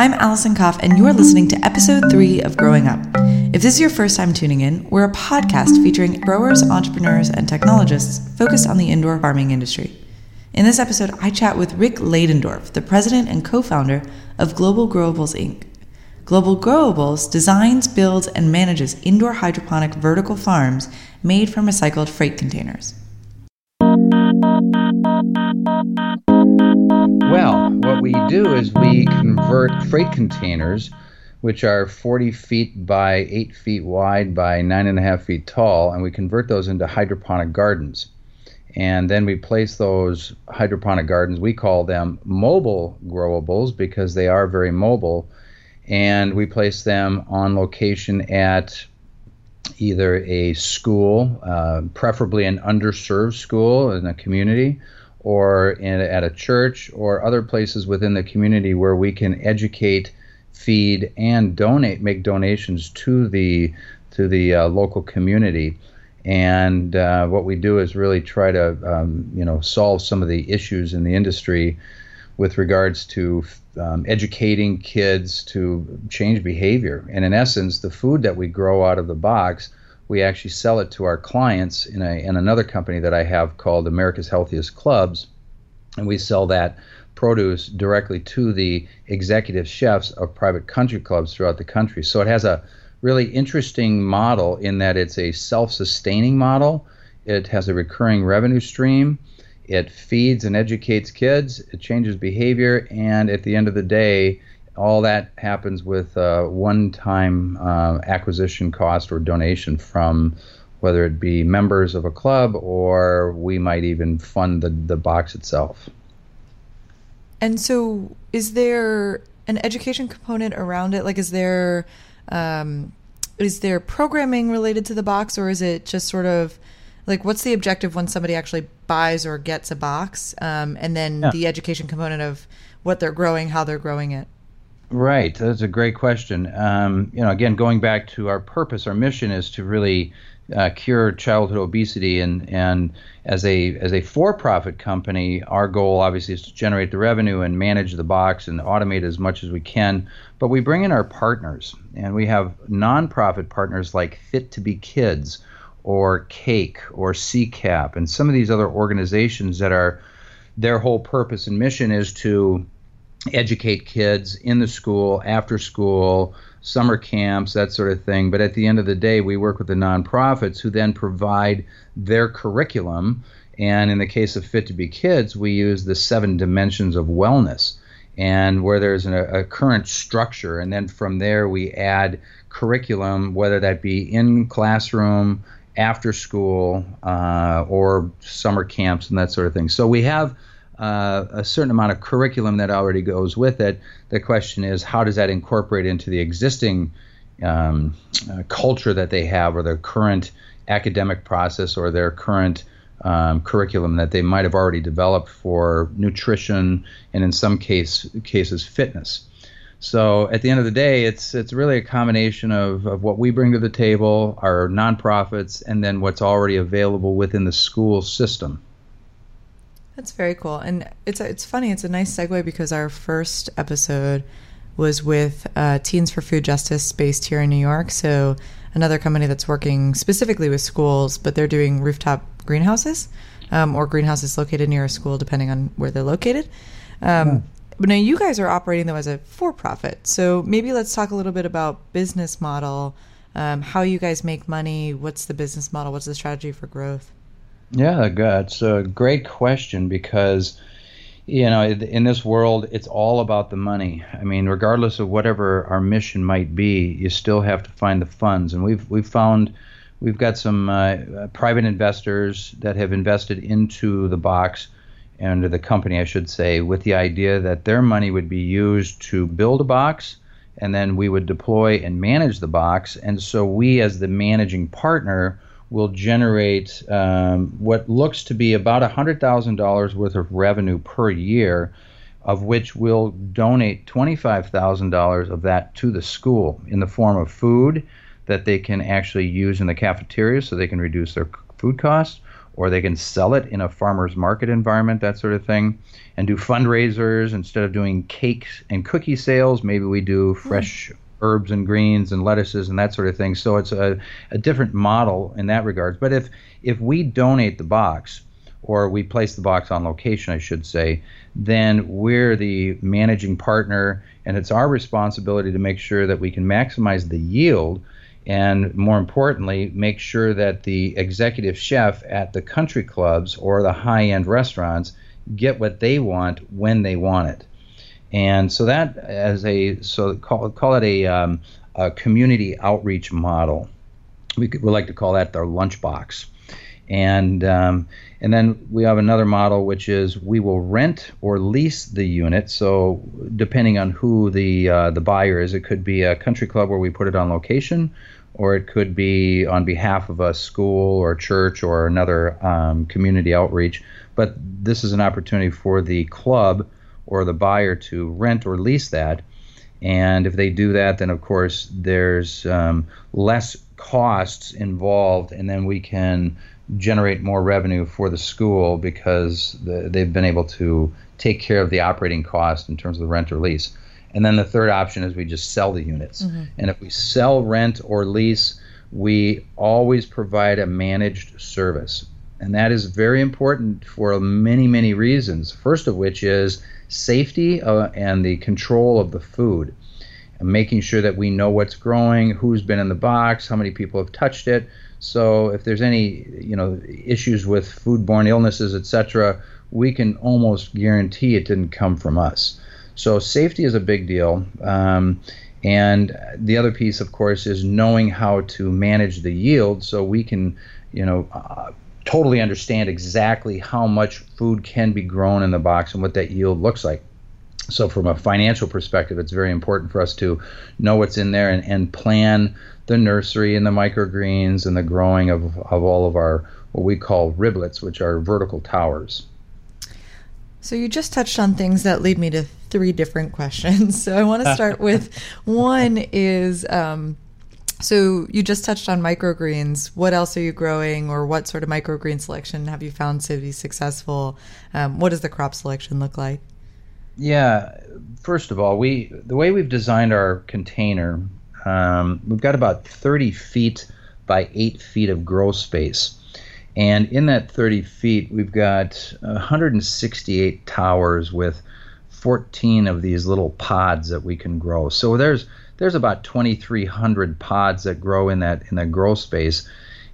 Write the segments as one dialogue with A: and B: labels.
A: I'm Allison Kopf, and you're listening to episode three of Growing Up. If this is your first time tuning in, we're a podcast featuring growers, entrepreneurs, and technologists focused on the indoor farming industry. In this episode, I chat with Rick Ladendorf, the president and co founder of Global Growables Inc. Global Growables designs, builds, and manages indoor hydroponic vertical farms made from recycled freight containers.
B: Well, what we do is we convert freight containers, which are 40 feet by 8 feet wide by 9.5 feet tall, and we convert those into hydroponic gardens. And then we place those hydroponic gardens, we call them mobile growables because they are very mobile. And we place them on location at either a school, uh, preferably an underserved school in a community, or in, at a church or other places within the community where we can educate, feed, and donate, make donations to the to the uh, local community. And uh, what we do is really try to, um, you know, solve some of the issues in the industry with regards to um, educating kids to change behavior. And in essence, the food that we grow out of the box we actually sell it to our clients in, a, in another company that I have called America's Healthiest Clubs. And we sell that produce directly to the executive chefs of private country clubs throughout the country. So it has a really interesting model in that it's a self sustaining model, it has a recurring revenue stream. It feeds and educates kids, it changes behavior, and at the end of the day, all that happens with uh, one-time uh, acquisition cost or donation from whether it be members of a club or we might even fund the, the box itself.
A: And so, is there an education component around it? Like, is there um, is there programming related to the box, or is it just sort of like what's the objective when somebody actually buys or gets a box, um, and then yeah. the education component of what they're growing, how they're growing it?
B: Right, that's a great question. Um, you know, again, going back to our purpose, our mission is to really uh, cure childhood obesity, and and as a as a for-profit company, our goal obviously is to generate the revenue and manage the box and automate as much as we can. But we bring in our partners, and we have nonprofit partners like Fit to Be Kids, or Cake, or CCAP, and some of these other organizations that are their whole purpose and mission is to educate kids in the school, after school, summer camps, that sort of thing. But at the end of the day, we work with the nonprofits who then provide their curriculum. And in the case of Fit to Be Kids, we use the seven dimensions of wellness, and where there's an, a current structure. And then from there, we add curriculum, whether that be in classroom, after school, uh, or summer camps, and that sort of thing. So we have uh, a certain amount of curriculum that already goes with it. The question is, how does that incorporate into the existing um, uh, culture that they have, or their current academic process, or their current um, curriculum that they might have already developed for nutrition and, in some case cases, fitness. So at the end of the day, it's it's really a combination of, of what we bring to the table, our nonprofits, and then what's already available within the school system.
A: That's very cool, and it's it's funny. It's a nice segue because our first episode was with uh, Teens for Food Justice, based here in New York. So another company that's working specifically with schools, but they're doing rooftop greenhouses um, or greenhouses located near a school, depending on where they're located. Um, yeah. But now you guys are operating though as a for-profit. So maybe let's talk a little bit about business model, um, how you guys make money, what's the business model, what's the strategy for growth.
B: Yeah, it's a great question because you know in this world it's all about the money. I mean, regardless of whatever our mission might be, you still have to find the funds, and we've we've found we've got some uh, private investors that have invested into the box and the company, I should say, with the idea that their money would be used to build a box and then we would deploy and manage the box. And so we, as the managing partner, will generate um, what looks to be about $100,000 worth of revenue per year, of which we'll donate $25,000 of that to the school in the form of food that they can actually use in the cafeteria so they can reduce their food costs, or they can sell it in a farmer's market environment, that sort of thing, and do fundraisers instead of doing cakes and cookie sales. Maybe we do fresh. Mm. Herbs and greens and lettuces and that sort of thing. So it's a, a different model in that regard. But if if we donate the box, or we place the box on location, I should say, then we're the managing partner, and it's our responsibility to make sure that we can maximize the yield and more importantly, make sure that the executive chef at the country clubs or the high end restaurants get what they want when they want it. And so that as a so call call it a, um, a community outreach model. We, could, we like to call that our lunchbox. And um, and then we have another model which is we will rent or lease the unit. So depending on who the uh, the buyer is, it could be a country club where we put it on location, or it could be on behalf of a school or church or another um, community outreach. But this is an opportunity for the club or the buyer to rent or lease that. And if they do that, then of course there's um, less costs involved, and then we can generate more revenue for the school because the, they've been able to take care of the operating cost in terms of the rent or lease. And then the third option is we just sell the units. Mm-hmm. And if we sell, rent, or lease, we always provide a managed service. And that is very important for many, many reasons. First of which is safety uh, and the control of the food. And making sure that we know what's growing, who's been in the box, how many people have touched it, so if there's any you know issues with foodborne illnesses, etc., we can almost guarantee it didn't come from us. So safety is a big deal. Um, and the other piece, of course, is knowing how to manage the yield so we can, you know, uh, totally understand exactly how much food can be grown in the box and what that yield looks like. So, from a financial perspective, it's very important for us to know what's in there and, and plan the nursery and the microgreens and the growing of, of all of our what we call riblets, which are vertical towers.
A: So you just touched on things that lead me to three different questions. So I want to start with one is um, so you just touched on microgreens. What else are you growing, or what sort of microgreen selection have you found to be successful? Um, what does the crop selection look like?
B: Yeah, first of all, we the way we've designed our container um, we've got about 30 feet by 8 feet of grow space. And in that 30 feet, we've got 168 towers with 14 of these little pods that we can grow. So there's there's about 2,300 pods that grow in that in that grow space,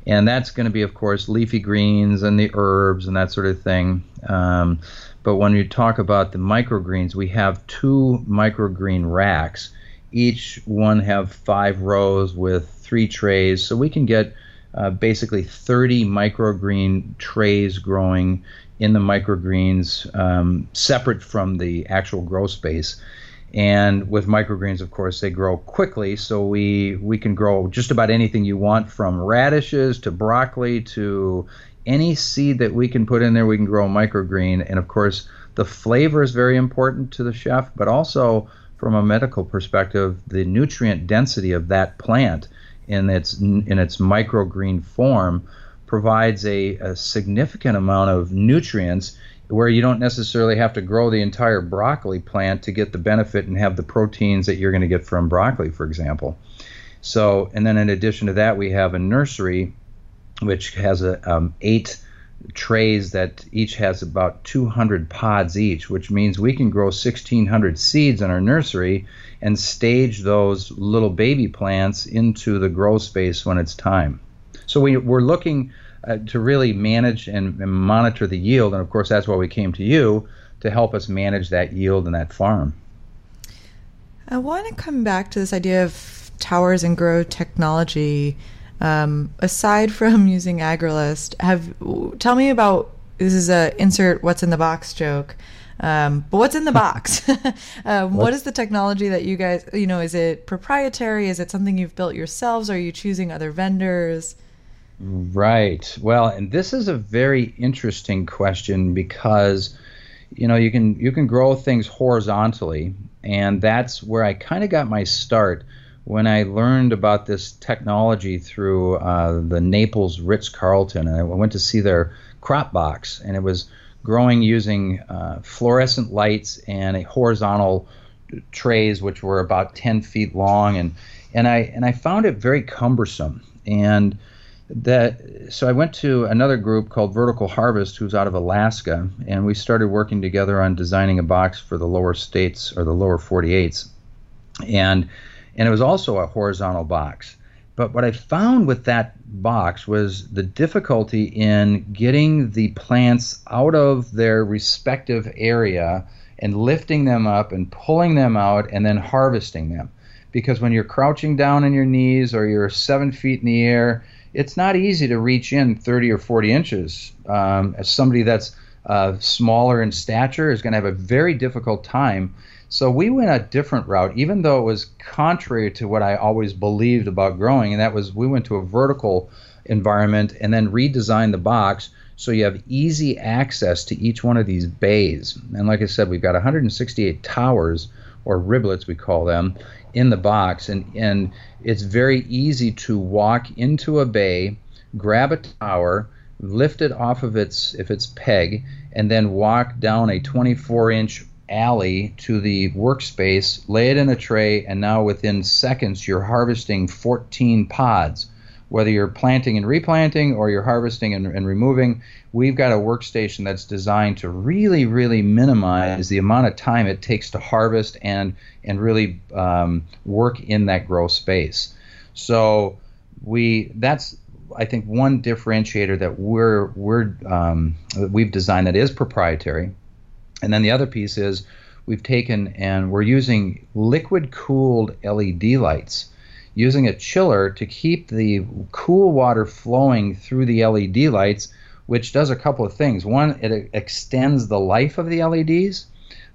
B: and that's going to be, of course, leafy greens and the herbs and that sort of thing. Um, but when you talk about the microgreens, we have two microgreen racks each one have five rows with three trays, so we can get uh, basically 30 microgreen trays growing in the microgreens, um, separate from the actual grow space. And with microgreens, of course, they grow quickly, so we we can grow just about anything you want, from radishes to broccoli to any seed that we can put in there. We can grow a microgreen, and of course, the flavor is very important to the chef, but also from a medical perspective, the nutrient density of that plant in its in its microgreen form provides a, a significant amount of nutrients where you don't necessarily have to grow the entire broccoli plant to get the benefit and have the proteins that you're going to get from broccoli, for example. So, and then in addition to that, we have a nursery which has a um, eight trays that each has about 200 pods each, which means we can grow 1,600 seeds in our nursery and stage those little baby plants into the grow space when it's time. So we, we're looking uh, to really manage and, and monitor the yield, and of course that's why we came to you to help us manage that yield in that farm.
A: I want to come back to this idea of towers and grow technology. Um, aside from using Agrilyst, have tell me about this is a insert what's in the box joke. Um, but what's in the box? um, what is the technology that you guys, you know, is it proprietary? Is it something you've built yourselves? Are you choosing other vendors?
B: Right. Well, and this is a very interesting question because, you know, you can you can grow things horizontally, and that's where I kind of got my start when I learned about this technology through uh, the Naples Ritz Carlton, and I went to see their crop box, and it was growing using uh, fluorescent lights and a horizontal trays, which were about 10 feet long, and and I and I found it very cumbersome. And that so I went to another group called Vertical Harvest, who's out of Alaska, and we started working together on designing a box for the lower states or the lower 48s, and and it was also a horizontal box. But what I found with that box was the difficulty in getting the plants out of their respective area and lifting them up and pulling them out and then harvesting them. Because when you're crouching down on your knees or you're seven feet in the air, it's not easy to reach in 30 or 40 inches. Um, as somebody that's uh, smaller in stature is going to have a very difficult time so we went a different route, even though it was contrary to what I always believed about growing, and that was we went to a vertical environment and then redesigned the box so you have easy access to each one of these bays. And like I said, we've got 168 towers or riblets we call them in the box, and and it's very easy to walk into a bay, grab a tower, lift it off of its if its peg, and then walk down a 24 inch alley to the workspace, lay it in a tray, and now within seconds you're harvesting 14 pods. Whether you're planting and replanting or you're harvesting and, and, removing, we've got a workstation that's designed to really, really minimize the amount of time it takes to harvest and and really um, work in that grow space. So we that's I think one differentiator that we're we're um, that we've designed that is proprietary and then the other piece is we've taken and we're using liquid cooled LED lights, using a chiller to keep the cool water flowing through the LED lights, which does a couple of things. One, it extends the life of the LEDs,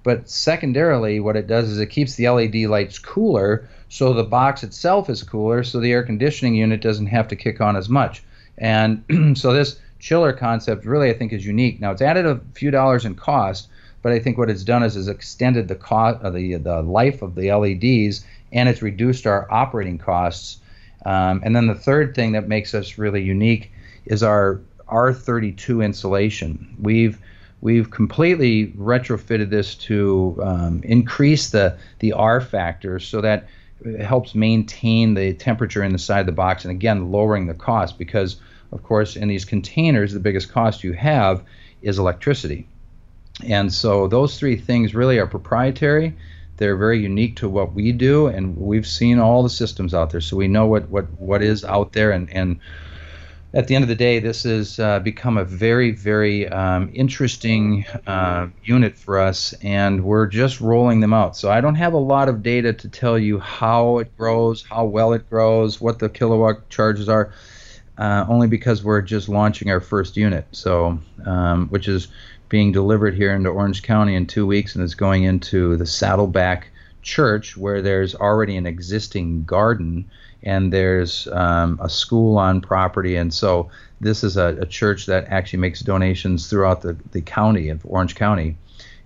B: but secondarily, what it does is it keeps the LED lights cooler, so the box itself is cooler, so the air conditioning unit doesn't have to kick on as much. And so this chiller concept really, I think, is unique. Now, it's added a few dollars in cost, but I think what it's done is has extended the uh, the the life of the LEDs, and it's reduced our operating costs. Um, and then the third thing that makes us really unique is our R32 insulation. We've we've completely retrofitted this to um, increase the the R factor so that it helps maintain the temperature inside the box, and again lowering the cost because of course in these containers the biggest cost you have is electricity. And so those three things really are proprietary. They're very unique to what we do, and we've seen all the systems out there, so we know what what what is out there. And and at the end of the day, this has uh, become a very very um, interesting uh, unit for us, and we're just rolling them out. So I don't have a lot of data to tell you how it grows, how well it grows, what the kilowatt charges are. Uh, only because we're just launching our first unit, so um, which is being delivered here into Orange County in two weeks, and it's going into the Saddleback Church, where there's already an existing garden and there's um, a school on property. And so this is a, a, church that actually makes donations throughout the, the county of Orange County.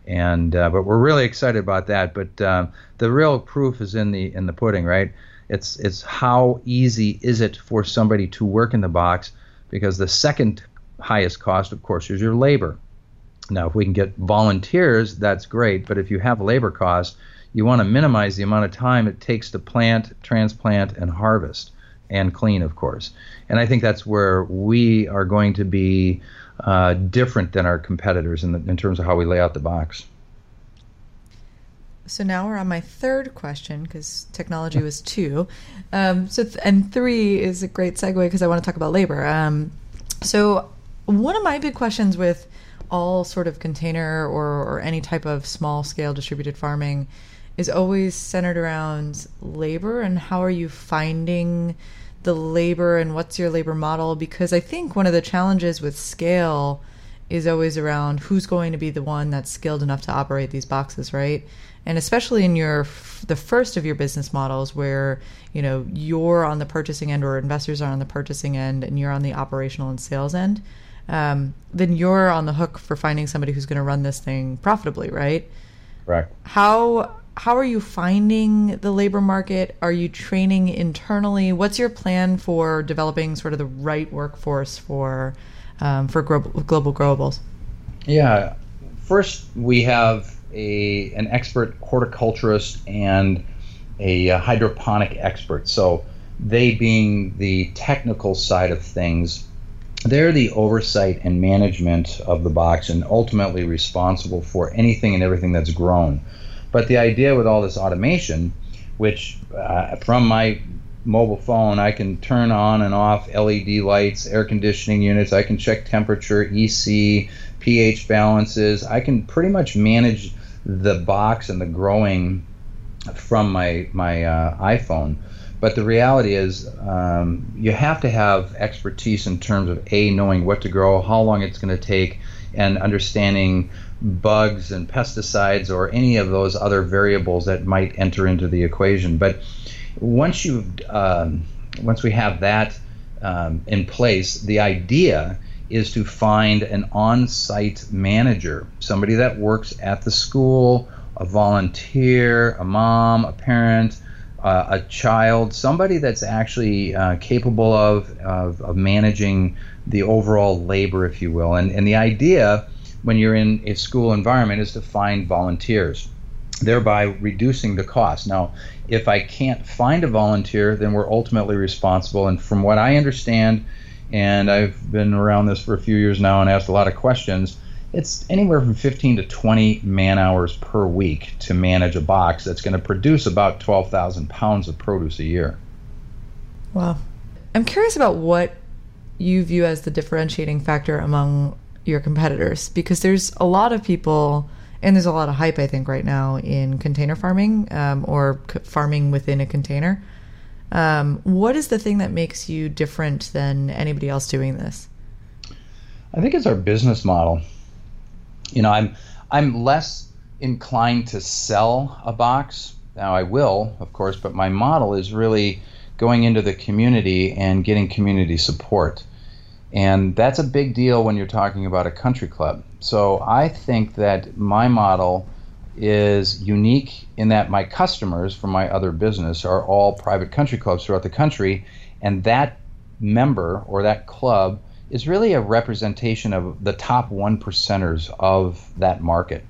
B: And uh, but we're really excited about that. But um, the real proof is in the in the pudding, right? It's it's how easy is it for somebody to work in the box? Because the second highest cost, of course, is your labor. Now, if we can get volunteers, that's great. But if you have labor costs, you want to minimize the amount of time it takes to plant, transplant, and harvest, and clean, of course. And I think that's where we are going to be uh, different than our competitors in, the, in terms of how we lay out the box.
A: So now we're on my third question because technology was two. Um, so th- and three is a great segue because I want to talk about labor. Um, so one of my big questions with all sort of container or, or any type of small scale distributed farming is always centered around labor and how are you finding the labor and what's your labor model? Because i think one of the challenges with scale is always around who's going to be the one that's skilled enough to operate these boxes right? And especially in your the first of your business models where you know you're on the purchasing end or investors are on the purchasing end and you're on the operational and sales end um, then you're on the hook for finding somebody who's going to run this thing profitably, right?
B: Right.
A: How how are you finding the labor market? Are you training internally? What's your plan for developing sort of the right workforce for um, for global growables?
B: Yeah, first we have a an expert horticulturist and a, a hydroponic expert. So they being the technical side of things, they're the oversight and management of the box and ultimately responsible for anything and everything that's grown. But the idea with all this automation, which uh, from my mobile phone, I can turn on and off LED lights, air conditioning units, I can check temperature, EC, pH balances. I can pretty much manage the box and the growing from my my uh, iPhone. But the reality is, um, you have to have expertise in terms of a knowing what to grow, how long it's going to take, and understanding bugs and pesticides or any of those other variables that might enter into the equation. But once you um, once we have that um, in place, the idea is to find an on-site manager, somebody that works at the school, a volunteer, a mom, a parent, uh, a child, somebody that's actually uh, capable of, of, of managing the overall labor, if you will. And, and the idea when you're in a school environment is to find volunteers, thereby reducing the cost. Now, if I can't find a volunteer, then we're ultimately responsible. And from what I understand, and I've been around this for a few years now and asked a lot of questions, it's anywhere from 15 to 20 man hours per week to manage a box that's going to produce about 12,000 pounds of produce a year.
A: Wow. I'm curious about what you view as the differentiating factor among your competitors because there's a lot of people and there's a lot of hype i think right now in container farming um, or c- farming within a container um, what is the thing that makes you different than anybody else doing this
B: i think it's our business model you know i'm i'm less inclined to sell a box now i will of course but my model is really going into the community and getting community support and that's a big deal when you're talking about a country club. So I think that my model is unique in that my customers from my other business are all private country clubs throughout the country. And that member or that club is really a representation of the top one percenters of that market.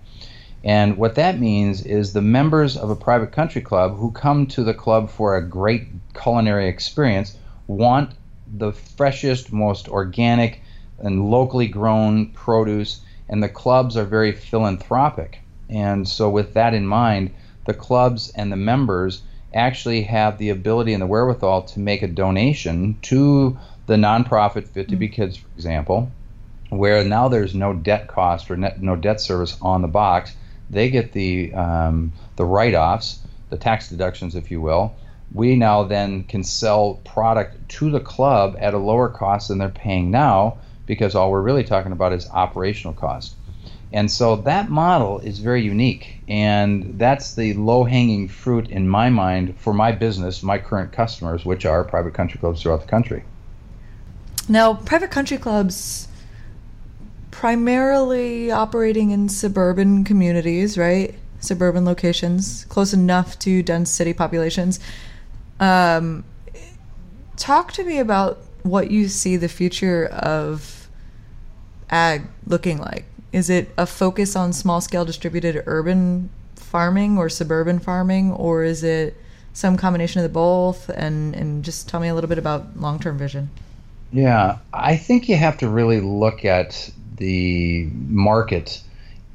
B: And what that means is the members of a private country club who come to the club for a great culinary experience want the freshest, most organic, and locally grown produce, and the clubs are very philanthropic. And so, with that in mind, the clubs and the members actually have the ability and the wherewithal to make a donation to the nonprofit Fit to Be mm. Kids, for example, where now there's no debt cost or net, no debt service on the box. They get the um, the write-offs, the tax deductions, if you will, we now then can sell product to the club at a lower cost than they're paying now because all we're really talking about is operational cost. And so that model is very unique, and that's the low hanging fruit in my mind for my business, my current customers, which are private country clubs throughout the country.
A: Now, private country clubs primarily operating in suburban communities, right? Suburban locations, close enough to dense city populations. Um, talk to me about what you see the future of ag looking like. Is it a focus on small scale distributed urban farming or suburban farming, or is it some combination of the both? And, and just tell me a little bit about long term vision.
B: Yeah, I think you have to really look at the market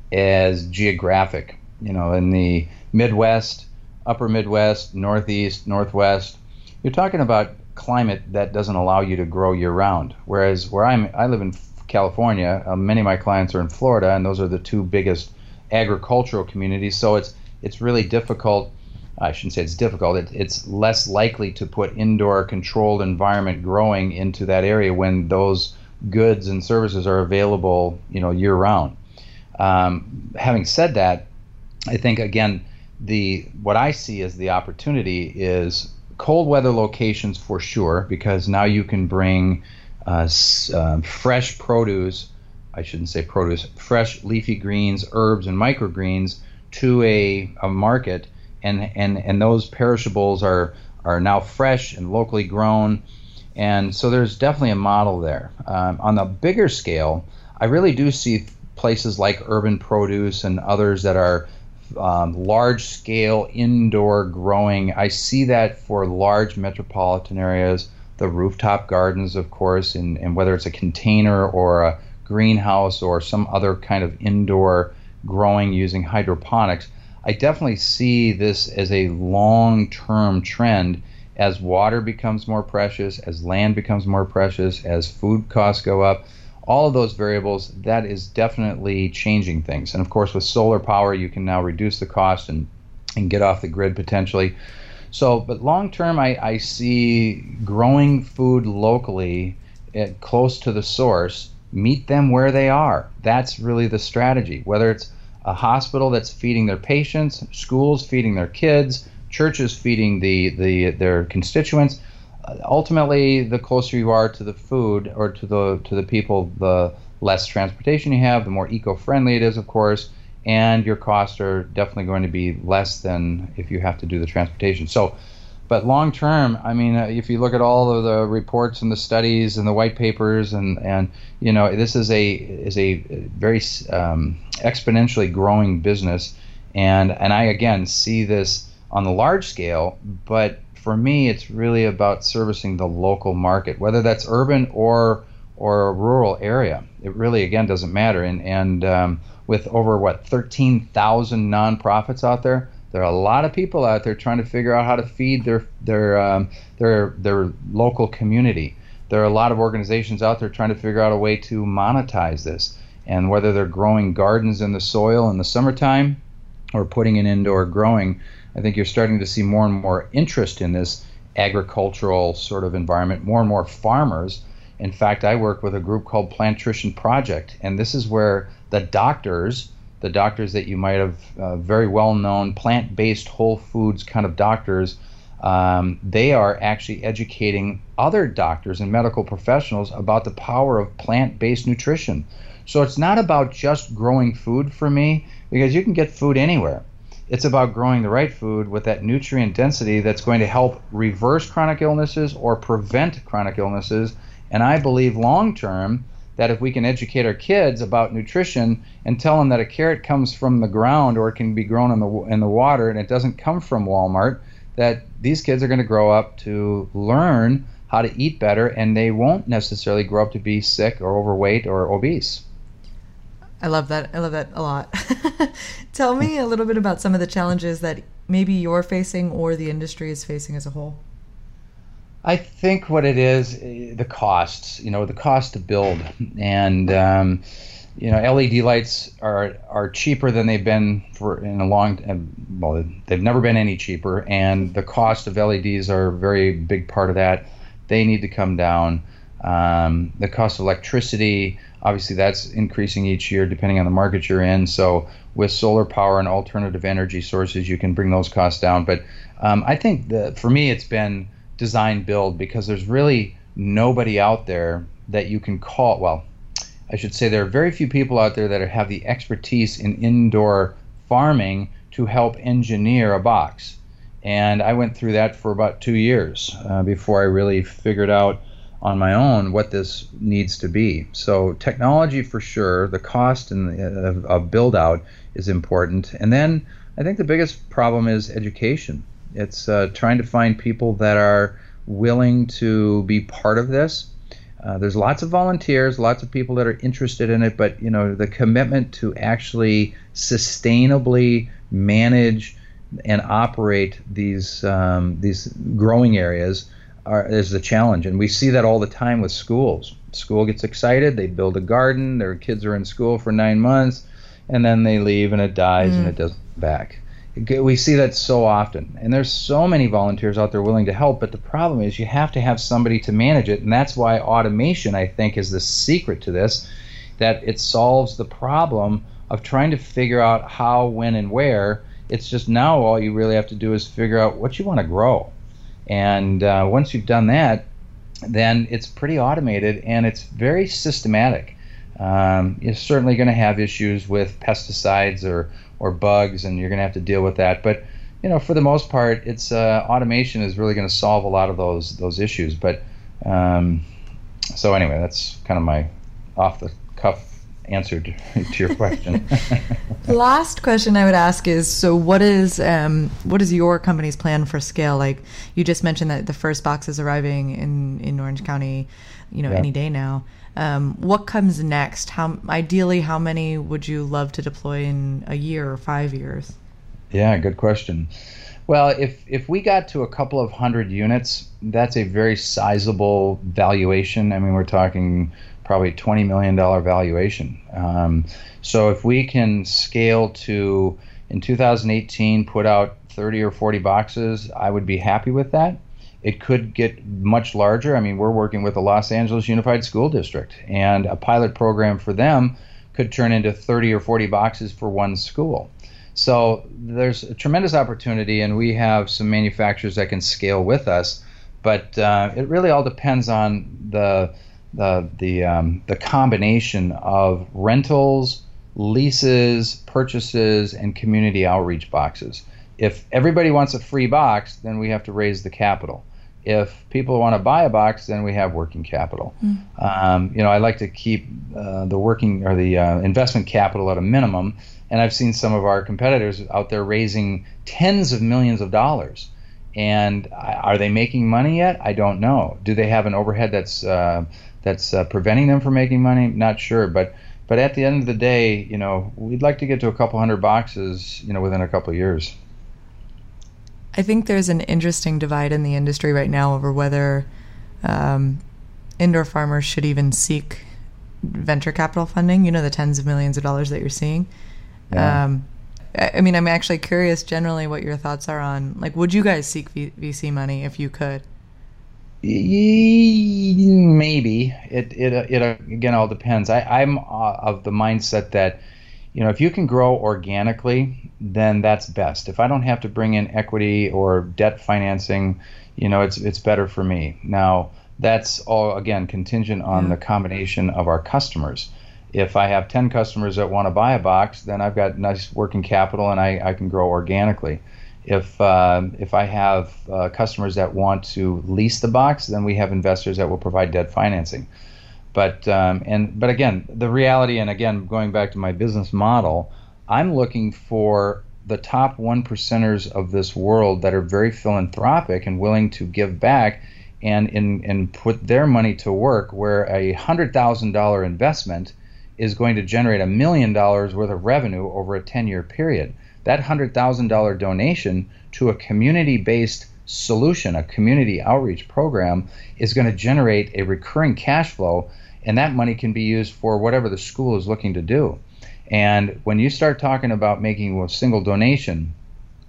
B: as geographic. You know, in the Midwest, upper Midwest, Northeast, Northwest, you're talking about climate that doesn't allow you to grow year round. Whereas where I'm, I live in California. Uh, many of my clients are in Florida, and those are the two biggest agricultural communities. So it's it's really difficult. I shouldn't say it's difficult. It, it's less likely to put indoor controlled environment growing into that area when those goods and services are available, you know, year round. Um, having said that, I think again the what I see as the opportunity is cold weather locations for sure because now you can bring uh, uh, fresh produce. I shouldn't say produce, fresh leafy greens, herbs, and microgreens to a, a market and and and those perishables are are now fresh and locally grown, and so there's definitely a model there. Um, on the bigger scale, I really do see places like urban produce and others that are um, large scale indoor growing. I see that for large metropolitan areas, the rooftop gardens, of course, and, and whether it's a container or a greenhouse or some other kind of indoor growing using hydroponics. I definitely see this as a long term trend as water becomes more precious, as land becomes more precious, as food costs go up all of those variables, that is definitely changing things. And of course, with solar power, you can now reduce the cost and, and get off the grid potentially. So, but long term, I, I see growing food locally at, close to the source, meet them where they are. That's really the strategy. Whether it's a hospital that's feeding their patients, schools feeding their kids, churches feeding the, the their constituents, ultimately, the closer you are to the food or to the to the people, the less transportation you have, the more eco-friendly it is, of course, and your costs are definitely going to be less than if you have to do the transportation. So, but long term, I mean, uh, if you look at all of the reports and the studies and the white papers, and and you know, this is a is a very um, exponentially growing business, and and I again see this on the large scale, but for me, it's really about servicing the local market, whether that's urban or or a rural area. It really again doesn't matter. And and um, with over what 13,000 nonprofits out there, there are a lot of people out there trying to figure out how to feed their their um, their their local community. There are a lot of organizations out there trying to figure out a way to monetize this, and whether they're growing gardens in the soil in the summertime or putting in indoor growing I think you're starting to see more and more interest in this agricultural sort of environment, more and more farmers. In fact, I work with a group called Plantrition Project, and this is where the doctors, the doctors that you might have uh, very well known, plant based whole foods kind of doctors, um, they are actually educating other doctors and medical professionals about the power of plant based nutrition. So it's not about just growing food for me, because you can get food anywhere. It's about growing the right food with that nutrient density that's going to help reverse chronic illnesses or prevent chronic illnesses. And I believe long term that if we can educate our kids about nutrition and tell them that a carrot comes from the ground or it can be grown in the in the water and it doesn't come from Walmart, that these kids are going to grow up to learn how to eat better and they won't necessarily grow up to be sick or overweight or obese.
A: I love that. I love that a lot. Tell me a little bit about some of the challenges that maybe you're facing or the industry is facing as a whole.
B: I think what it is, eh, the costs. You know, the cost to build, and um, you know, LED lights are are cheaper than they've been for in a long. Eh, well, they've never been any cheaper, and the cost of LEDs are a very big part of that. They need to come down. Um, the cost of electricity Obviously, that's increasing each year depending on the market you're in. So, with solar power and alternative energy sources, you can bring those costs down. But um, I think that for me, it's been design build because there's really nobody out there that you can call. Well, I should say there are very few people out there that have the expertise in indoor farming to help engineer a box. And I went through that for about two years uh, before I really figured out on my own what this needs to be. So technology for sure, the cost and the, of build out is important, and then I think the biggest problem is education. It's uh, trying to find people that are willing to be part of this. Uh, there's lots of volunteers, lots of people that are interested in it, but you know the commitment to actually sustainably manage and operate these um, these growing areas are, is the challenge, and we see that all the time with schools. School gets excited, they build a garden, their kids are in school for nine months, and then they leave and it dies mm. and it doesn't come back. We see that so often, and there's so many volunteers out there willing to help. But the problem is, you have to have somebody to manage it, and that's why automation, I think, is the secret to this. That it solves the problem of trying to figure out how, when, and where. It's just now all you really have to do is figure out what you want to grow and uh, once you've done that, then it's pretty automated and it's very systematic. Um, you're certainly going to have issues with pesticides or, or bugs, and you're going to have to deal with that. But you know, for the most part, it's uh, automation is really going to solve a lot of those those issues. But um, so anyway, that's kind of my off the cuff answer to, to your question.
A: Last question I would ask is: so what is um, what is your company's plan for scale? Like you just mentioned that the first box is arriving in in Orange County, you know, yeah. any day now. Um, what comes next? How ideally, how many would you love to deploy in a year or five years?
B: Yeah, good question. Well, if if we got to a couple of hundred units, that's a very sizable valuation. I mean, we're talking probably twenty million dollar valuation. Um, so if we can scale to in 2018 put out 30 or 40 boxes, I would be happy with that. It could get much larger. I mean, we're working with the Los Angeles Unified School District, and a pilot program for them could turn into 30 or 40 boxes for one school. So there's a tremendous opportunity, and we have some manufacturers that can scale with us. But uh, it really all depends on the the the um, the combination of rentals, leases, purchases, and community outreach boxes. If everybody wants a free box, then we have to raise the capital. If people want to buy a box, then we have working capital. Mm. Um, you know, I like to keep uh, the working or the uh, investment capital at a minimum and I've seen some of our competitors out there raising tens of millions of dollars. And are they making money yet? I don't know. Do they have an overhead that's uh, that's uh, preventing them from making money? Not sure. But but at the end of the day, you know, we'd like to get to a couple hundred boxes, you know, within a couple of years.
A: I think there's an interesting divide in the industry right now over whether um, indoor farmers should even seek venture capital funding. You know, the tens of millions of dollars that you're seeing. Yeah. Um, I mean, I'm actually curious generally what your thoughts are on like, would you guys seek v- VC money if you could?
B: Maybe it it it again all depends. I, I'm uh, of the mindset that you know if you can grow organically, then that's best. If I don't have to bring in equity or debt financing, you know it's it's better for me. Now that's all again contingent on yeah. the combination of our customers if I have 10 customers that want to buy a box, then I've got nice working capital and I, I can grow organically. If, uh, if I have uh, customers that want to lease the box, then we have investors that will provide debt financing. But, um, and, but again, the reality, and again, going back to my business model, I'm looking for the top one percenters of this world that are very philanthropic and willing to give back and, and, and put their money to work where a $100,000 investment is going to generate a million dollars worth of revenue over a 10 year period. That $100,000 donation to a community based solution, a community outreach program, is going to generate a recurring cash flow, and that money can be used for whatever the school is looking to do. And when you start talking about making a single donation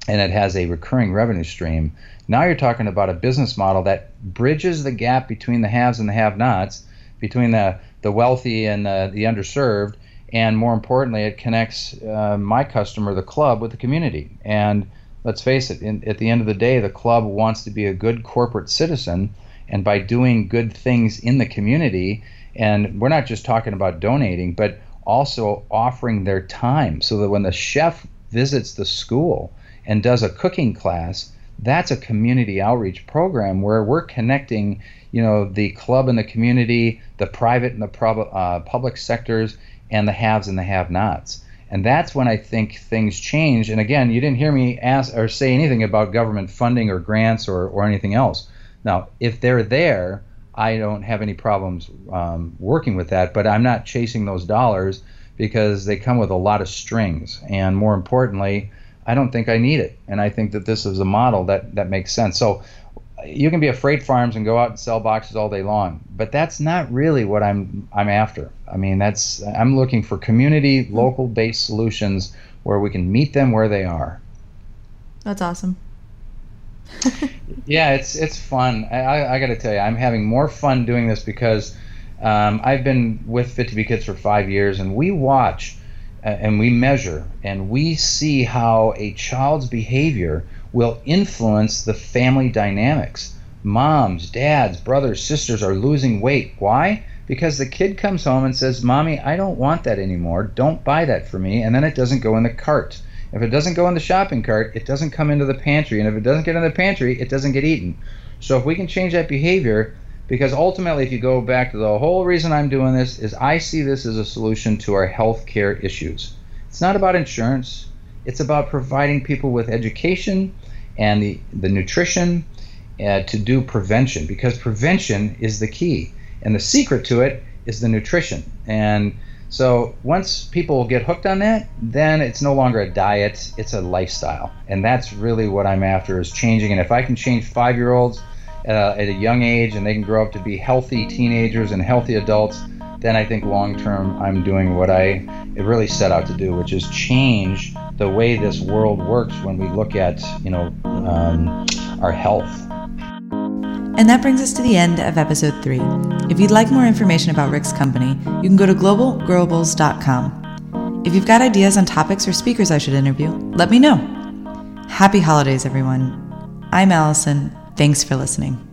B: and it has a recurring revenue stream, now you're talking about a business model that bridges the gap between the haves and the have nots, between the the wealthy and the, the underserved. And more importantly, it connects uh, my customer, the club, with the community. And let's face it, in, at the end of the day, the club wants to be a good corporate citizen. And by doing good things in the community, and we're not just talking about donating, but also offering their time so that when the chef visits the school and does a cooking class, that's a community outreach program where we're connecting you know the club and the community, the private and the prob- uh, public sectors, and the haves and the have-nots. And that's when I think things change. And again, you didn't hear me ask or say anything about government funding or grants or, or anything else. Now, if they're there, I don't have any problems um, working with that, but I'm not chasing those dollars because they come with a lot of strings. And more importantly, I don't think I need it. And I think that this is a model that, that makes sense. So you can be a freight farms and go out and sell boxes all day long, but that's not really what I'm I'm after. I mean, that's I'm looking for community, local based solutions where we can meet them where they are.
A: That's awesome.
B: yeah, it's it's fun. I, I got to tell you, I'm having more fun doing this because um, I've been with Fit to Be Kids for five years, and we watch uh, and we measure and we see how a child's behavior will influence the family dynamics. Moms, dads, brothers, sisters are losing weight. Why? Because the kid comes home and says, Mommy, I don't want that anymore. Don't buy that for me. And then it doesn't go in the cart. If it doesn't go in the shopping cart, it doesn't come into the pantry. And if it doesn't get in the pantry, it doesn't get eaten. So if we can change that behavior, because ultimately, if you go back to the whole reason I'm doing this, is I see this as a solution to our health care issues. It's not about insurance, it's about providing people with education and the, the nutrition uh, to do prevention, because prevention is the key. And the secret to it is the nutrition. And so once people get hooked on that, then it's no longer a diet, it's a lifestyle. And that's really what I'm after is changing. And if I can change five year olds uh, at a young age and they can grow up to be healthy teenagers and healthy adults, then I think long term I'm doing what I really set out to do, which is change the way this world works when we look at, you know, um, our health.
A: And that brings us to the end of episode three. If you'd like more information about Rick's company, you can go to globalgrowables.com. If you've got ideas on topics or speakers I should interview, let me know. Happy holidays, everyone. I'm Allison. Thanks for listening.